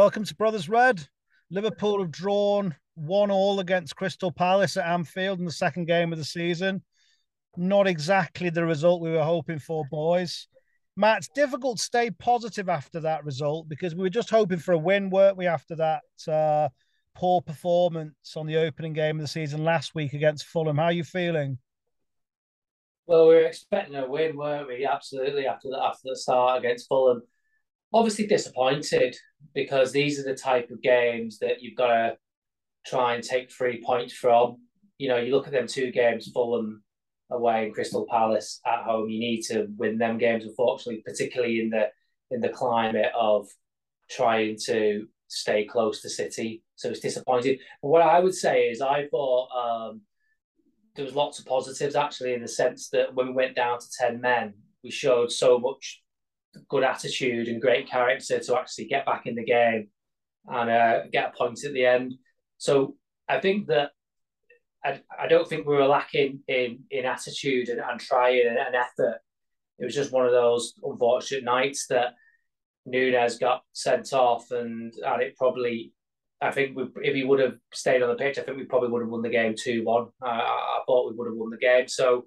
Welcome to Brothers Red. Liverpool have drawn one all against Crystal Palace at Anfield in the second game of the season. Not exactly the result we were hoping for, boys. Matt, it's difficult to stay positive after that result because we were just hoping for a win, weren't we, after that uh, poor performance on the opening game of the season last week against Fulham. How are you feeling? Well, we were expecting a win, weren't we? Absolutely, after the, after the start against Fulham. Obviously disappointed because these are the type of games that you've got to try and take three points from. You know, you look at them two games, Fulham away and Crystal Palace at home. You need to win them games, unfortunately, particularly in the in the climate of trying to stay close to City. So it's disappointing. But what I would say is, I thought um, there was lots of positives actually in the sense that when we went down to ten men, we showed so much good attitude and great character to actually get back in the game and uh, get a point at the end. So I think that I, I don't think we were lacking in in attitude and, and trying and, and effort. It was just one of those unfortunate nights that Nunez got sent off, and and it probably, I think we, if he would have stayed on the pitch, I think we probably would have won the game two one. I, I thought we would have won the game. So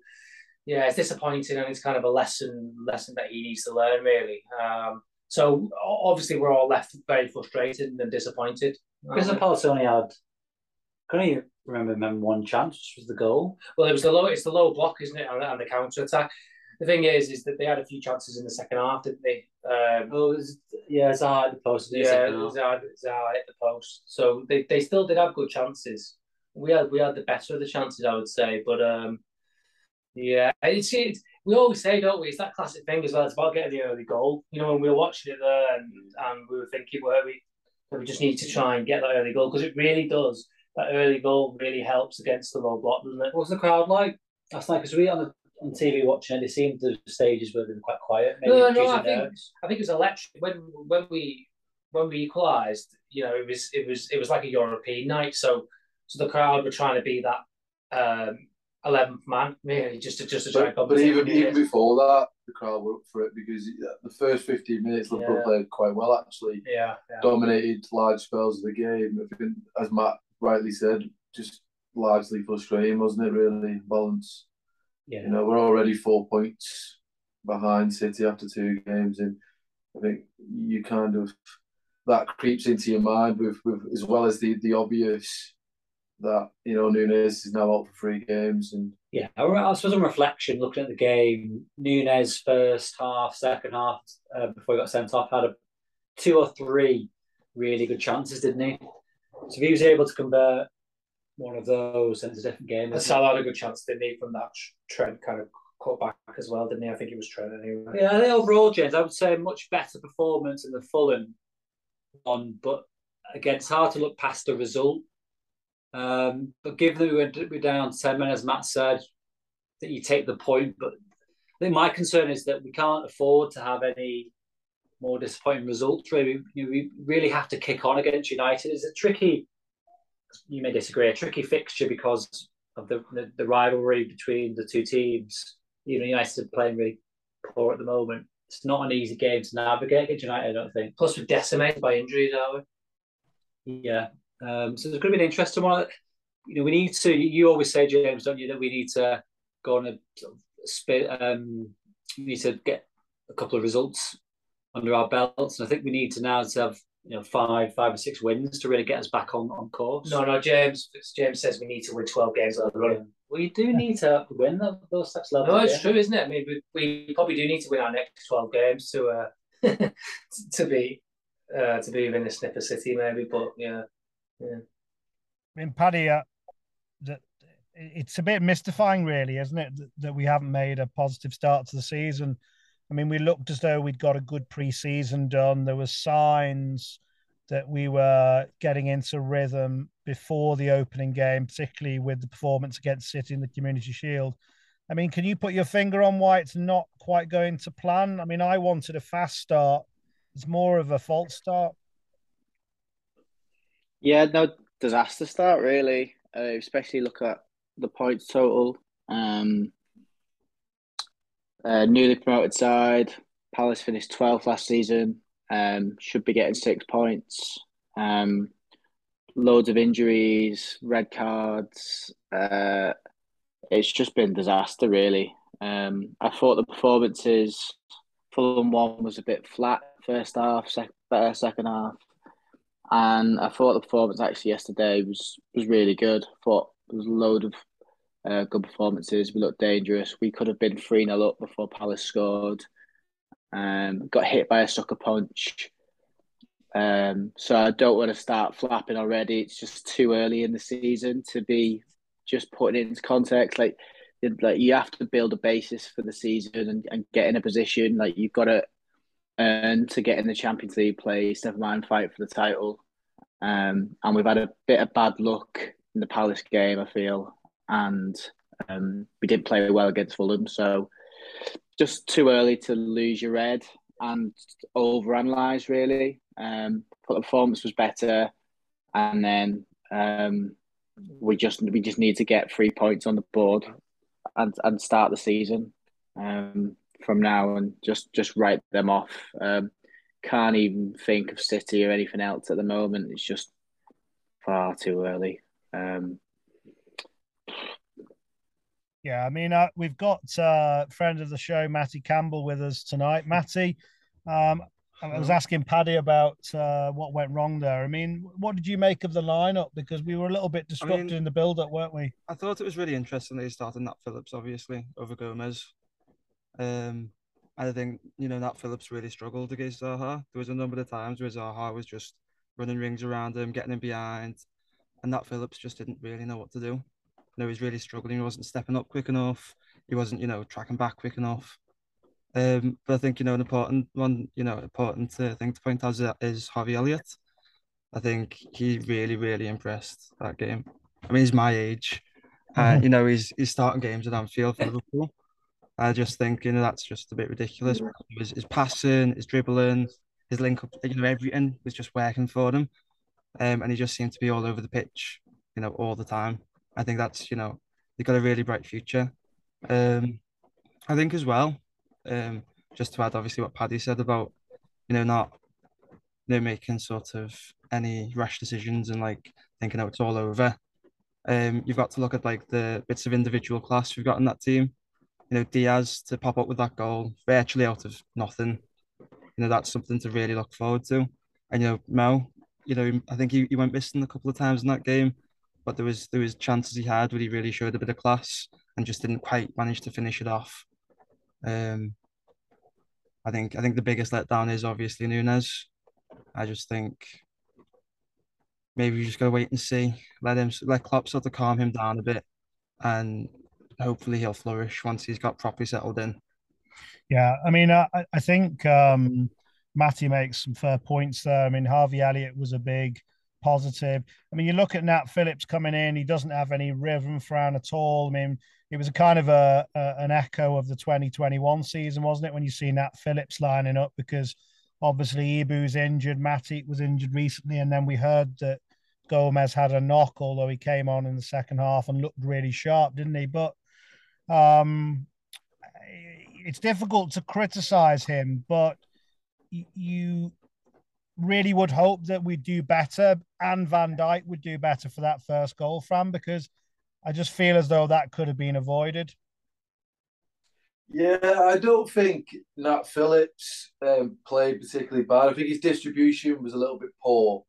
yeah, it's disappointing, and it's kind of a lesson lesson that he needs to learn really. Um, so obviously we're all left very frustrated and disappointed. Crystal Palace only had. Can you remember them one chance, which was the goal? Well, it was the low. It's the low block, isn't it, and, the counter attack. The thing is, is that they had a few chances in the second half, didn't they? Um, oh, was, yeah, Zaha at the post. Yeah, Zaha, Zaha at the post. So they, they still did have good chances. We had we had the better of the chances, I would say. But um, yeah, it's, it's we always say, don't we? It's that classic thing as well. It's about getting the early goal. You know, when we were watching it there, and and we were thinking, where we we just need to try and get that early goal because it really does. That early goal really helps against the low block, doesn't it? What's the crowd like? That's like because we on the on TV watching it, it seemed the stages where they were quite quiet. Maybe no, no, I think I think it was electric when when we when we equalised. You know, it was it was it was like a European night. So so the crowd were trying to be that um, eleventh man, really, just to just to try. But, but even even before that, the crowd were up for it because the first fifteen minutes Liverpool yeah. played quite well actually. Yeah, yeah, dominated large spells of the game. I think, as Matt rightly said, just largely frustrating, wasn't it? Really balance. Yeah. You know, we're already four points behind City after two games, and I think you kind of that creeps into your mind with, with as well as the the obvious that you know Nunez is now out for three games and yeah, I suppose on reflection, looking at the game, Nunez first half, second half uh, before he got sent off had a two or three really good chances, didn't he? So if he was able to convert one of those, then it's a different game. And Salah had a good chance, didn't he, from that Trent kind of cut back as well, didn't he? I think it was Trent anyway. Yeah, I think overall, James, I would say much better performance in the Fulham one, but again, it's hard to look past the result. Um, but given that we we're down ten men, as Matt said, that you take the point. But I think my concern is that we can't afford to have any more disappointing results. Really, know, we really have to kick on against United. It's a tricky. You may disagree. A tricky fixture because of the the, the rivalry between the two teams. You know, United are playing really poor at the moment. It's not an easy game to navigate against United. I don't think. Plus, we're decimated by injuries, are we? Yeah, um, so it's going to be an interesting one. You know, we need to. You always say, James, don't you, that we need to go on a sort of spit. Um, we need to get a couple of results under our belts, and I think we need to now to have you know five, five or six wins to really get us back on on course. No, no, James. James says we need to win twelve games on the run. Well, you do need to win those types of levels. No, it's true, isn't it? I mean, we, we probably do need to win our next twelve games to uh, to be uh, to be within the snipper city, maybe. But yeah. Yeah. I mean, Paddy, uh, that it's a bit mystifying, really, isn't it, that, that we haven't made a positive start to the season. I mean, we looked as though we'd got a good pre-season done. There were signs that we were getting into rhythm before the opening game, particularly with the performance against City in the Community Shield. I mean, can you put your finger on why it's not quite going to plan? I mean, I wanted a fast start. It's more of a false start. Yeah, no disaster start really. Uh, especially look at the points total. Um, uh, newly promoted side, Palace finished 12th last season. Um, should be getting six points. Um, loads of injuries, red cards. Uh, it's just been disaster, really. Um, I thought the performances, Fulham one was a bit flat first half, sec- better second half, and I thought the performance actually yesterday was was really good. I thought there was a load of uh, good performances. We looked dangerous. We could have been 3 0 up before Palace scored. Um, got hit by a sucker punch. Um, so I don't want to start flapping already. It's just too early in the season to be just putting it into context. Like, like you have to build a basis for the season and, and get in a position. Like you've got to earn to get in the Champions League place. Never mind fight for the title. Um, and we've had a bit of bad luck in the Palace game. I feel and um, we didn't play well against Fulham. So just too early to lose your head and overanalyze really. Um, but the performance was better, and then um, we just we just need to get three points on the board and and start the season um, from now and just just write them off. Um, can't even think of City or anything else at the moment. It's just far too early. Um, yeah, I mean, uh, we've got uh, friend of the show, Matty Campbell, with us tonight. Matty, um, I was asking Paddy about uh, what went wrong there. I mean, what did you make of the lineup? Because we were a little bit disrupted I mean, in the build-up, weren't we? I thought it was really interesting that he started Nat Phillips, obviously, over Gomez. Um, I think you know Nat Phillips really struggled against Zaha. There was a number of times where Zaha was just running rings around him, getting him behind, and Nat Phillips just didn't really know what to do You know, he was really struggling. He wasn't stepping up quick enough. He wasn't, you know, tracking back quick enough. Um, but I think you know an important one, you know, important uh, thing to point out is, is Harvey Elliott. I think he really, really impressed that game. I mean, he's my age, and mm-hmm. you know, he's he's starting games at Anfield for Liverpool. I just think you know that's just a bit ridiculous. His, his passing, his dribbling, his link up, you know, everything was just working for him, um, and he just seemed to be all over the pitch, you know, all the time. I think that's you know they've got a really bright future. Um, I think as well, um, just to add obviously what Paddy said about you know not you know making sort of any rash decisions and like thinking oh it's all over. Um, you've got to look at like the bits of individual class we've got in that team. You know Diaz to pop up with that goal virtually out of nothing. You know that's something to really look forward to. And you know Mel, you know I think he, he went missing a couple of times in that game but there was there was chances he had where he really showed a bit of class and just didn't quite manage to finish it off. Um, I think I think the biggest letdown is obviously Nunez. I just think maybe we just gotta wait and see. Let him let Klopp sort of calm him down a bit, and hopefully he'll flourish once he's got properly settled in. Yeah, I mean, I I think um, Matty makes some fair points there. I mean, Harvey Elliott was a big positive. I mean, you look at Nat Phillips coming in; he doesn't have any rhythm Fran at all. I mean, it was a kind of a, a, an echo of the 2021 season, wasn't it? When you see Nat Phillips lining up because obviously Ibou's injured, Matip was injured recently, and then we heard that Gomez had a knock, although he came on in the second half and looked really sharp, didn't he? But um, it's difficult to criticize him, but you really would hope that we'd do better and Van Dijk would do better for that first goal, Fran, because I just feel as though that could have been avoided. Yeah, I don't think Nat Phillips um, played particularly bad. I think his distribution was a little bit poor,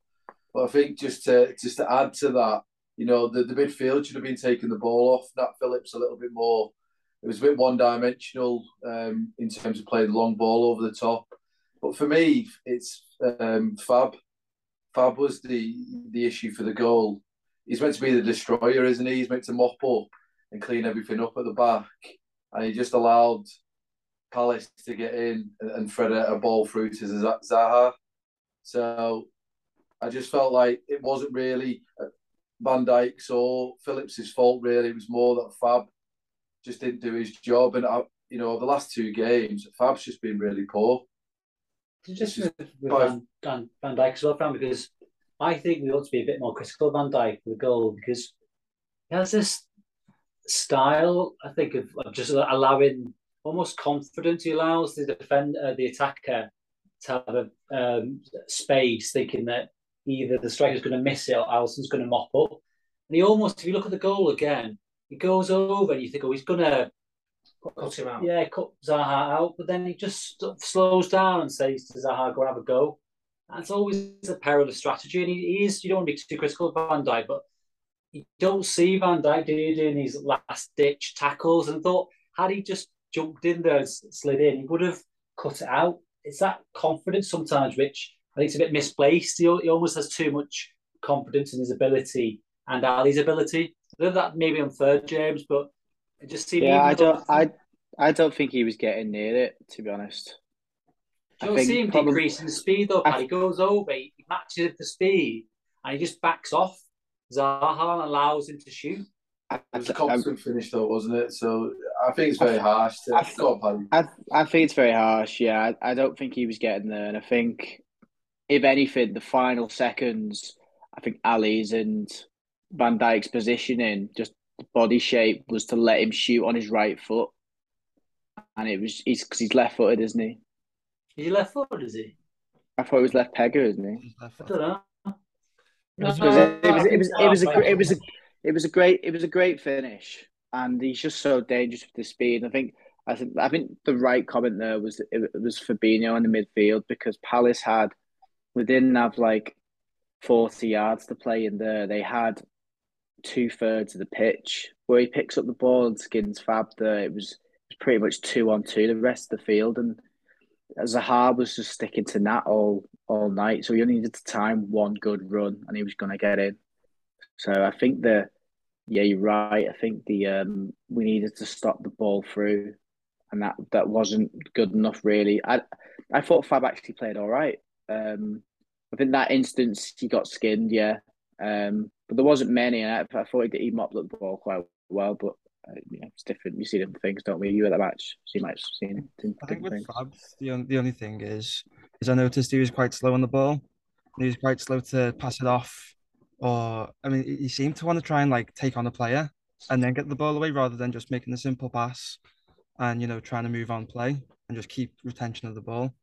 but I think just to just to add to that, you know, the, the midfield should have been taking the ball off Nat Phillips a little bit more. It was a bit one dimensional um, in terms of playing the long ball over the top. But for me, it's um, Fab. Fab was the the issue for the goal. He's meant to be the destroyer, isn't he? He's meant to mop up and clean everything up at the back, and he just allowed Palace to get in and thread a ball through to Zaha. So I just felt like it wasn't really Van Dijk's or Phillips's fault. Really, it was more that Fab just didn't do his job. And I, you know, the last two games, Fab's just been really poor just with, with Van, Van, as well, Fran, because I think we ought to be a bit more critical of Van Dijk for the goal because he has this style, I think, of, of just allowing almost confidence. He allows the defender, uh, the attacker, to have a um, space, thinking that either the striker's going to miss it or Alisson's going to mop up. And he almost, if you look at the goal again, he goes over and you think, oh, he's going to cut him out. Yeah, cut Zaha out, but then he just slows down and says to Zaha, go and have a go. That's always a perilous strategy. And he, is, you don't want to be too critical of Van Dijk, but you don't see Van Dijk doing these last ditch tackles. And thought, had he just jumped in there and slid in, he would have cut it out. It's that confidence sometimes, which I think it's a bit misplaced. He, he almost has too much confidence in his ability and Ali's ability. I know that maybe on third, James, but it just seemed. Yeah, I don't. I I don't think he was getting near it. To be honest, you don't see him probably, decreasing the speed though. He goes over, he matches the speed, and he just backs off. Zaha allows him to shoot. It was a competent finish though, wasn't it? So I think it's very harsh. To, I, I, I think it's very harsh. Yeah, I, I don't think he was getting there, and I think if anything, the final seconds, I think Ali's and Van Dijk's positioning, just body shape, was to let him shoot on his right foot, and it was he's because he's left footed, isn't he? He's left footed? Is he? I thought he was left pegger, isn't he? I don't know. it was, it was, it was, it was, a, it was a, it was a great, it was a great finish, and he's just so dangerous with the speed. I think, I think, I think the right comment there was it, it was Fabinho in the midfield because Palace had, we didn't have like forty yards to play in there. They had two thirds of the pitch where he picks up the ball and skins Fab there. It was, pretty much two on two the rest of the field, and Zaha was just sticking to Nat all all night. So he only needed to time one good run, and he was going to get in. So I think the yeah, you're right. I think the um, we needed to stop the ball through, and that that wasn't good enough. Really, I I thought Fab actually played all right. Um, I think that instance he got skinned, yeah. Um, but there wasn't many, and I, I thought he, he mopped up the ball quite well. But uh, yeah, it's different. You see different things, don't we? You at the match, so you might have seen. I think with things. Fab, the only, the only thing is, is I noticed he was quite slow on the ball. He was quite slow to pass it off, or I mean, he seemed to want to try and like take on a player and then get the ball away rather than just making a simple pass and you know trying to move on play and just keep retention of the ball.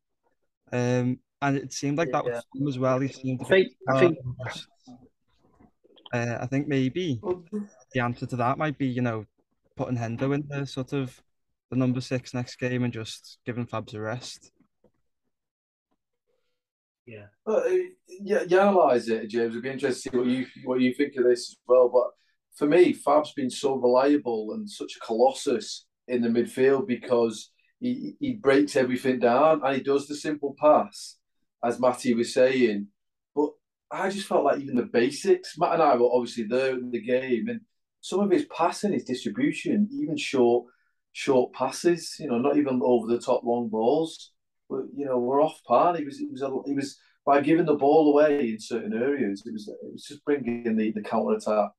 Um, and it seemed like that yeah. was him as well. He seemed. I think. I think. Uh, I think maybe the answer to that might be, you know, putting Hendo in the sort of the number six next game and just giving Fabs a rest. Yeah. Uh, yeah, you analyse it, James. It'd be interesting to see what you what you think of this as well. But for me, Fab's been so reliable and such a colossus in the midfield because he, he breaks everything down and he does the simple pass, as Matty was saying. But I just felt like even the basics, Matt and I were obviously there in the game, and some of his passing, his distribution, even short short passes, you know, not even over the top long balls, but you know, we're off par. He was he was he was by giving the ball away in certain areas. It was it was just bringing the the counter attack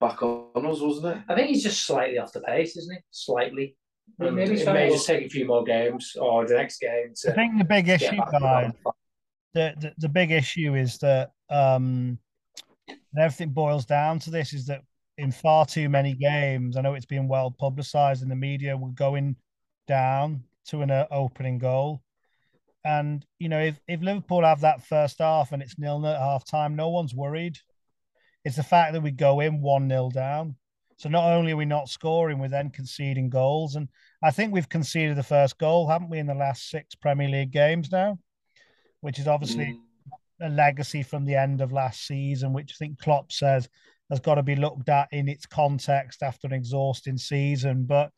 back on us, wasn't it? I think he's just slightly off the pace, isn't he? Slightly. Maybe it may just take a few more games or the next game. To I think the big issue, guys, the, the the big issue is that um, and everything boils down to this is that in far too many games. I know it's been well publicized in the media. We're going down to an uh, opening goal. And, you know, if, if Liverpool have that first half and it's nil nil at half time, no one's worried. It's the fact that we go in 1 nil down. So not only are we not scoring, we're then conceding goals. And I think we've conceded the first goal, haven't we, in the last six Premier League games now, which is obviously mm. a legacy from the end of last season, which I think Klopp says has got to be looked at in its context after an exhausting season. But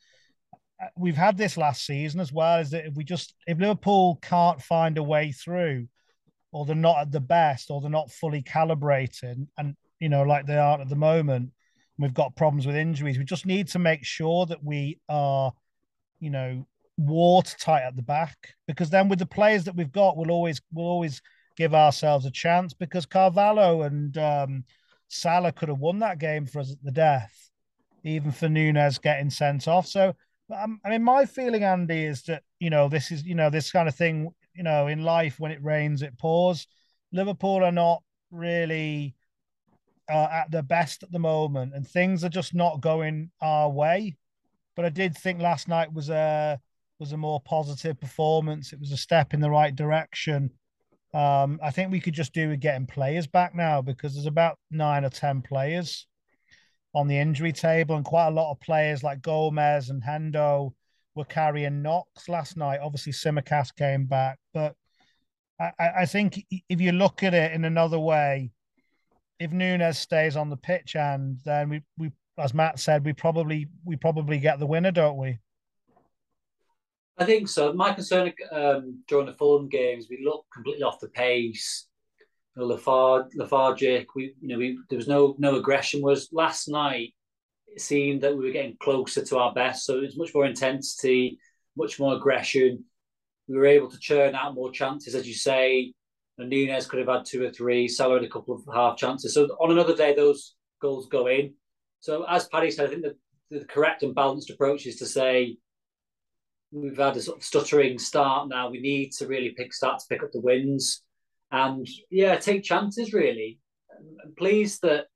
uh, we've had this last season as well. Is that if we just if Liverpool can't find a way through, or they're not at the best, or they're not fully calibrated, and you know like they aren't at the moment, we've got problems with injuries. We just need to make sure that we are, you know, watertight at the back because then with the players that we've got, we'll always we'll always give ourselves a chance because Carvalho and um, Salah could have won that game for us at the death, even for Nunez getting sent off. So, um, I mean, my feeling, Andy, is that you know this is you know this kind of thing. You know, in life, when it rains, it pours. Liverpool are not really uh, at their best at the moment, and things are just not going our way. But I did think last night was a was a more positive performance. It was a step in the right direction. Um, I think we could just do with getting players back now because there's about nine or ten players on the injury table, and quite a lot of players like Gomez and Hendo were carrying knocks last night. Obviously, Tsimikas came back, but I, I think if you look at it in another way, if Nunez stays on the pitch, and then we, we as Matt said, we probably we probably get the winner, don't we? I think so. My concern um, during the Fulham games, we looked completely off the pace. You know, lethargic. We, you know, we there was no no aggression. Was last night it seemed that we were getting closer to our best. So it was much more intensity, much more aggression. We were able to churn out more chances, as you say. And Nunez could have had two or three. Salah had a couple of half chances. So on another day, those goals go in. So as Paddy said, I think the, the correct and balanced approach is to say we've had a sort of stuttering start now. We need to really pick start to pick up the wins, and yeah, take chances. Really, I'm pleased that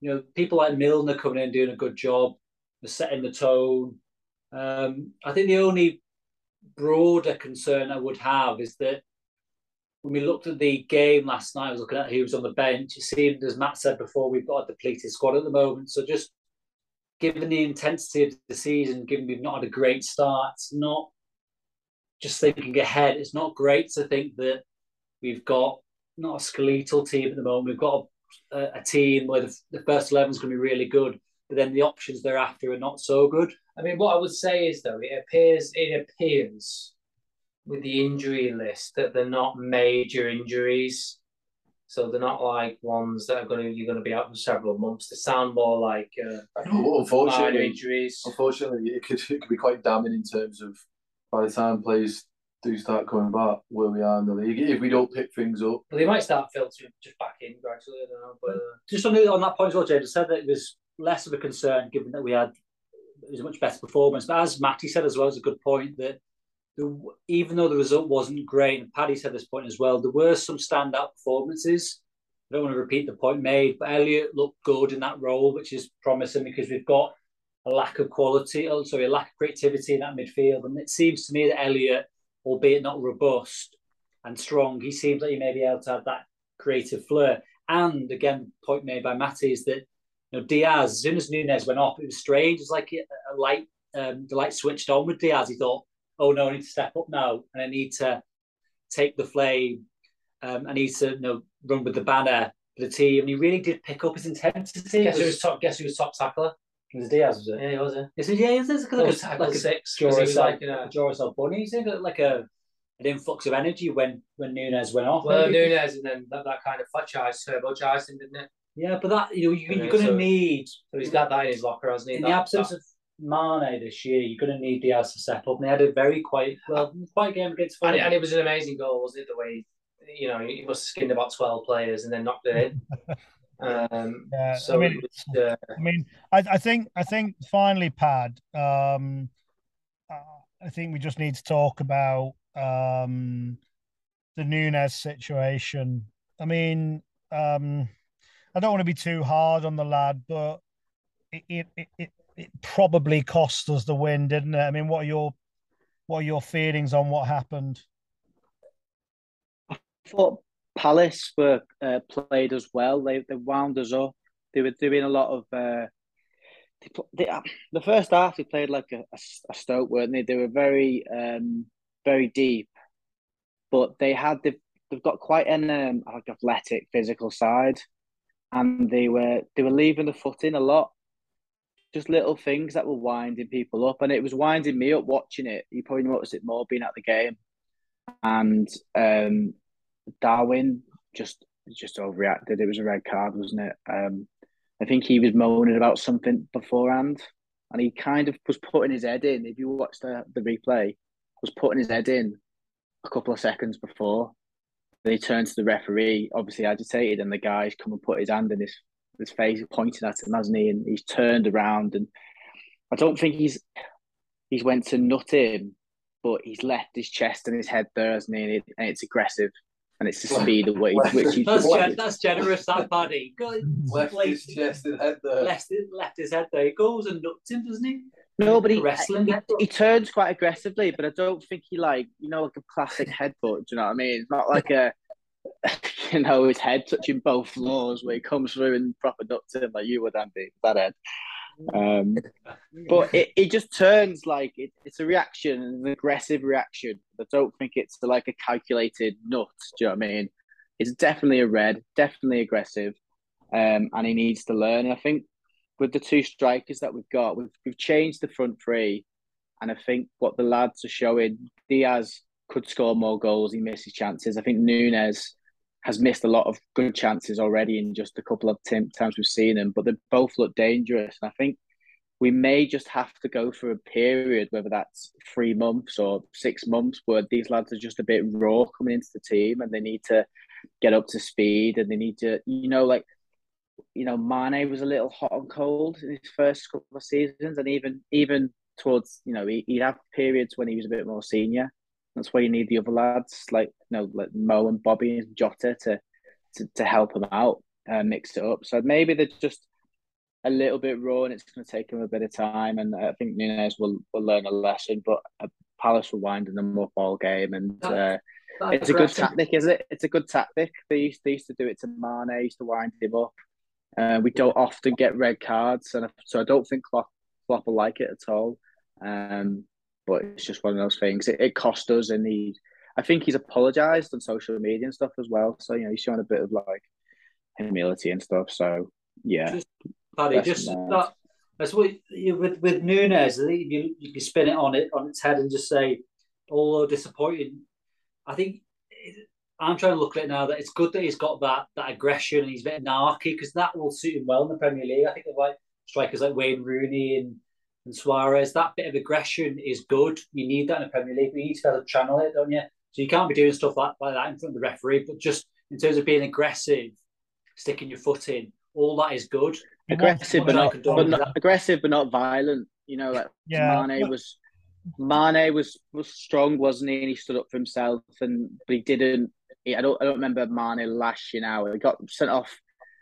you know people like Milner coming in doing a good job, setting the tone. Um, I think the only broader concern I would have is that when we looked at the game last night, I was looking at who was on the bench. It seemed, as Matt said before, we've got a depleted squad at the moment. So just given the intensity of the season, given we've not had a great start, it's not just thinking ahead. It's not great to think that we've got not a skeletal team at the moment. We've got a, a team where the, the first 11 is going to be really good, but then the options thereafter are not so good. I mean, what I would say is though, it appears it appears with the injury list that they're not major injuries. So they're not like ones that are going to you're going to be out for several months. They sound more like uh, no, unfortunately injuries. Unfortunately, it could it could be quite damning in terms of by the time players do start coming back where we are in the league. If we don't pick things up, well, they might start filtering just back in gradually. I don't know, but uh... just on, the, on that point as well, James said that it was less of a concern given that we had it was a much better performance. But as Matty said as well, it's a good point that the, even though the result wasn't great, and Paddy said this point as well, there were some standout performances. I don't want to repeat the point made, but Elliott looked good in that role, which is promising because we've got a lack of quality, oh, sorry, a lack of creativity in that midfield. And it seems to me that Elliott, albeit not robust and strong, he seems like he may be able to have that creative flair. And again, point made by Matty is that you know Diaz, as soon as Nunez went off, it was strange. It's like a light, um, the light switched on with Diaz. He thought, oh no, I need to step up now and I need to take the flame. Um, I need to you know, run with the banner for the team. And he really did pick up his intensity. Guess who was top? Guess who was top tackler? It was Diaz, was it? Yeah, he was. It. Yes, yeah, it's like, like, a, like a six. He was like you know, Joris Bunny. He's like a an influx of energy when when Nunez went off. Well, maybe. Nunez and then that, that kind of Fletcher turbocharged him, didn't it? Yeah, but that you know you, are going to so, need. So he's got that in his locker, hasn't he? In that, the absence that, of Mane this year, you're going to need Diaz to step up. And they had a very quiet, well, quiet game against Fulham. And, and, it was an amazing goal, wasn't it? The way, you know, he must have skinned about 12 players and then knocked it in. Um, yeah, so I mean, was, uh... I mean, I, I, think, I think finally, Pad, um, uh, I think we just need to talk about um, the Nunez situation. I mean, um, I don't want to be too hard on the lad, but it, it, it, it probably cost us the win, didn't it? I mean, what are your what are your feelings on what happened? I thought Palace were uh, played as well. They they wound us up. They were doing a lot of. Uh, they, they, uh, the first half, they played like a, a, a Stoke, weren't they? They were very um, very deep, but they had they've, they've got quite an um, like athletic physical side, and they were they were leaving the foot in a lot just little things that were winding people up, and it was winding me up watching it. You probably noticed it more being at the game, and um, Darwin just just overreacted. It was a red card, wasn't it? Um, I think he was moaning about something beforehand, and he kind of was putting his head in. If you watch the the replay, was putting his head in a couple of seconds before. Then he turned to the referee, obviously agitated, and the guy's come and put his hand in his his face pointing at him, hasn't he? And he's turned around, and I don't think he's he's went to nut him, but he's left his chest and his head there, hasn't he? And, it, and it's aggressive, and it's the speed of which, which he's that's, gen- that's generous. That buddy left his chest and head there. Left, left his head there. He goes and nuts him, doesn't he? No, but he, wrestling. He, he, turns quite aggressively, but I don't think he like you know like a classic headbutt. Do you know what I mean? It's not like a you know his head touching both floors where he comes through and proper ducks him like you would, Andy. That head. Um, but it, it just turns like it, it's a reaction, an aggressive reaction. I don't think it's like a calculated nut. Do you know what I mean? It's definitely a red, definitely aggressive, um, and he needs to learn. I think with the two strikers that we've got, we've, we've changed the front three. And I think what the lads are showing, Diaz could score more goals. He misses chances. I think Nunez has missed a lot of good chances already in just a couple of t- times we've seen him, but they both look dangerous. And I think we may just have to go for a period, whether that's three months or six months, where these lads are just a bit raw coming into the team and they need to get up to speed and they need to, you know, like you know, Mane was a little hot and cold in his first couple of seasons, and even even towards you know he, would have periods when he was a bit more senior. That's why you need the other lads like you know like Mo and Bobby and Jota to to, to help him out, uh, mix it up. So maybe they're just a little bit raw, and it's going to take them a bit of time. And I think Nunez will will learn a lesson, but uh, Palace will wind them up all game, and uh, it's a good tactic, is it? It's a good tactic. They used they used to do it to Mane, used to wind him up. Uh, we don't often get red cards, and so I don't think Klopp, Klopp will like it at all. Um, but it's just one of those things. It, it cost us, and he, I think he's apologised on social media and stuff as well. So you know, he's showing a bit of like humility and stuff. So yeah, just, Paddy, just that. That's what with with Nunez. I think you you can spin it on it on its head and just say, although disappointing, I think I'm trying to look at it now that it's good that he's got that that aggression and he's a bit narky because that will suit him well in the Premier League. I think the like strikers like Wayne Rooney and, and Suarez, that bit of aggression is good. You need that in the Premier League. You need to be able to channel it, don't you? So you can't be doing stuff like, like that in front of the referee, but just in terms of being aggressive, sticking your foot in, all that is good. Aggressive, but not, but not aggressive, but not violent. You know, like yeah. Mane was Mane was was strong, wasn't he? And he stood up for himself, and but he didn't I don't I don't remember Mane lashing out. He got sent off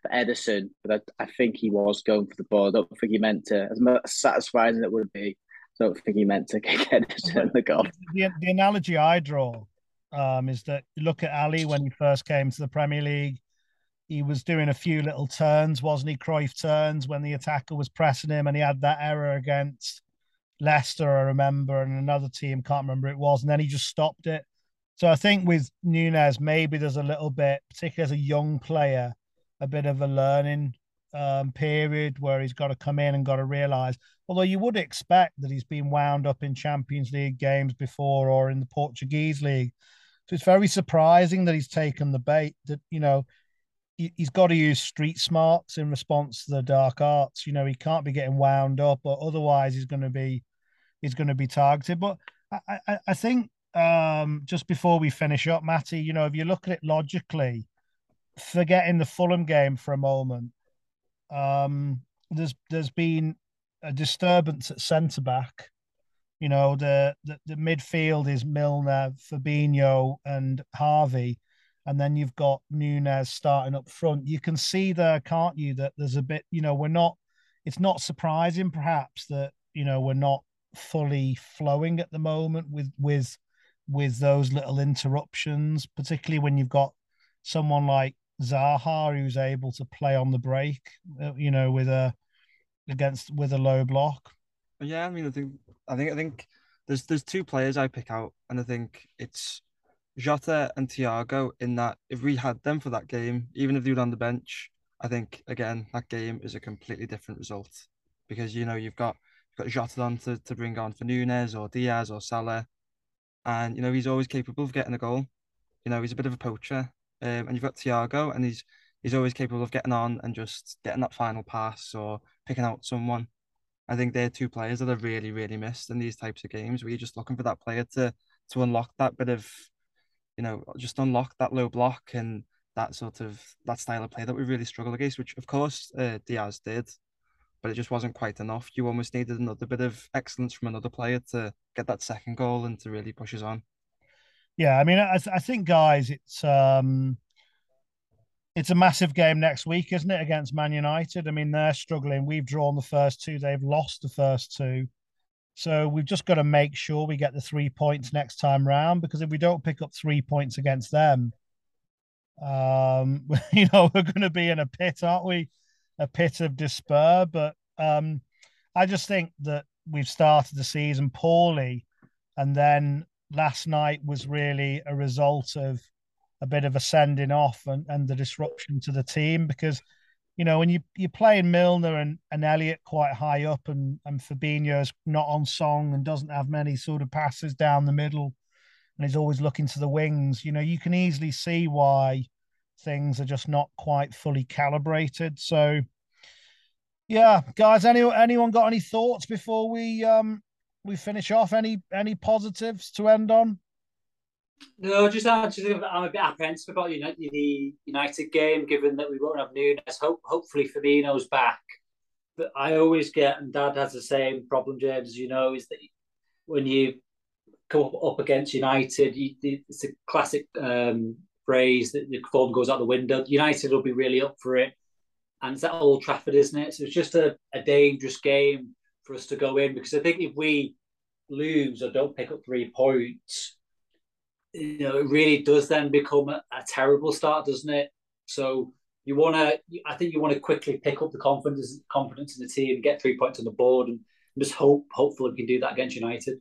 for Ederson, but I, I think he was going for the ball. I don't think he meant to. As satisfying as it would be, I don't think he meant to kick Ederson in the goal. The, the analogy I draw um, is that you look at Ali when he first came to the Premier League. He was doing a few little turns, wasn't he? Cruyff turns when the attacker was pressing him, and he had that error against Leicester, I remember, and another team, can't remember it was, and then he just stopped it. So I think with Nunez, maybe there's a little bit, particularly as a young player, a bit of a learning um, period where he's got to come in and got to realize. Although you would expect that he's been wound up in Champions League games before or in the Portuguese league, so it's very surprising that he's taken the bait. That you know, he, has got to use street smarts in response to the dark arts. You know, he can't be getting wound up, or otherwise he's going to be he's going to be targeted. But I, I, I think um, just before we finish up, Matty, you know, if you look at it logically, forgetting the Fulham game for a moment, um, there's there's been a disturbance at centre back. You know, the, the the midfield is Milner, Fabinho, and Harvey, and then you've got Nunez starting up front. You can see there, can't you, that there's a bit. You know, we're not. It's not surprising, perhaps, that you know we're not fully flowing at the moment with with with those little interruptions, particularly when you've got someone like Zaha who's able to play on the break, uh, you know, with a against with a low block. Yeah, I mean, I think I think I think there's there's two players I pick out, and I think it's Jota and Thiago. In that, if we had them for that game, even if they were on the bench, I think again that game is a completely different result because you know you've got you've got Jota on to, to bring on for Nunez or Diaz or Salah and you know he's always capable of getting a goal. You know he's a bit of a poacher, um, and you've got Thiago, and he's he's always capable of getting on and just getting that final pass or picking out someone. I think they're two players that are really really missed in these types of games where you're just looking for that player to to unlock that bit of, you know, just unlock that low block and that sort of that style of play that we really struggle against, which of course uh, Diaz did but it just wasn't quite enough. You almost needed another bit of excellence from another player to get that second goal and to really push us on. Yeah, I mean, I, I think, guys, it's um, it's a massive game next week, isn't it, against Man United? I mean, they're struggling. We've drawn the first two; they've lost the first two. So we've just got to make sure we get the three points next time round because if we don't pick up three points against them, um, you know, we're going to be in a pit, aren't we? A pit of despair. But um, I just think that we've started the season poorly. And then last night was really a result of a bit of a sending off and, and the disruption to the team because you know when you you're playing Milner and, and Elliott quite high up and and Fabinho's not on song and doesn't have many sort of passes down the middle and he's always looking to the wings you know you can easily see why things are just not quite fully calibrated. So yeah guys any anyone got any thoughts before we um we finish off any any positives to end on no, just actually, I'm a bit apprehensive about the United game, given that we won't have Nunez. Hope, hopefully, Firmino's back. But I always get, and Dad has the same problem, James, you know, is that when you come up against United, you, it's a classic um, phrase that the form goes out the window. United will be really up for it. And it's at Old Trafford, isn't it? So it's just a, a dangerous game for us to go in because I think if we lose or don't pick up three points, you know, it really does then become a, a terrible start, doesn't it? So you want to, I think you want to quickly pick up the confidence, confidence in the team, get three points on the board, and just hope, hopefully, we can do that against United.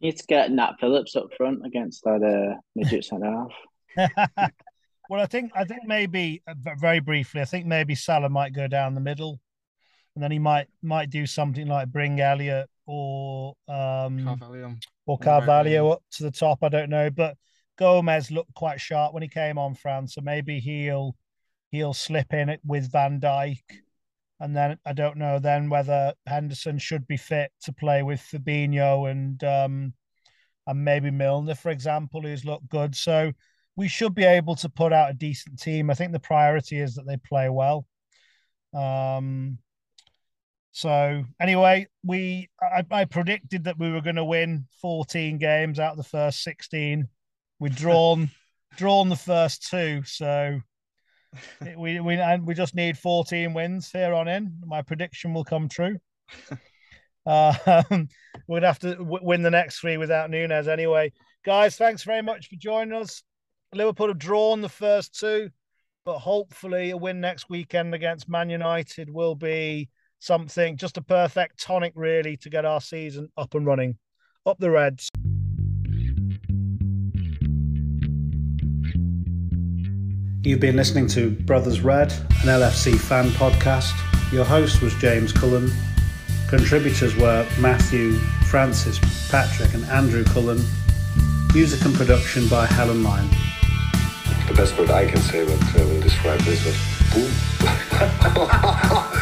You need to get Nat Phillips up front against that uh, midget centre half. well, I think I think maybe uh, very briefly, I think maybe Salah might go down the middle, and then he might might do something like bring Elliott or um, Carvalho. or Carvalho up to the top. I don't know, but Gomez looked quite sharp when he came on France, so maybe he'll he'll slip in it with Van Dijk, and then I don't know then whether Henderson should be fit to play with Fabinho and um, and maybe Milner, for example, who's looked good. So we should be able to put out a decent team. I think the priority is that they play well. Um, so anyway, we I, I predicted that we were going to win 14 games out of the first 16. We've drawn drawn the first two, so we we and we just need 14 wins here on in. My prediction will come true. Uh, we'd have to w- win the next three without Nunez anyway. Guys, thanks very much for joining us. Liverpool have drawn the first two, but hopefully a win next weekend against Man United will be something, just a perfect tonic, really, to get our season up and running. Up the Reds. You've been listening to Brothers Red, an LFC fan podcast. Your host was James Cullen. Contributors were Matthew, Francis, Patrick, and Andrew Cullen. Music and production by Helen Lyne. The best word I can say when, uh, when describe this was boom.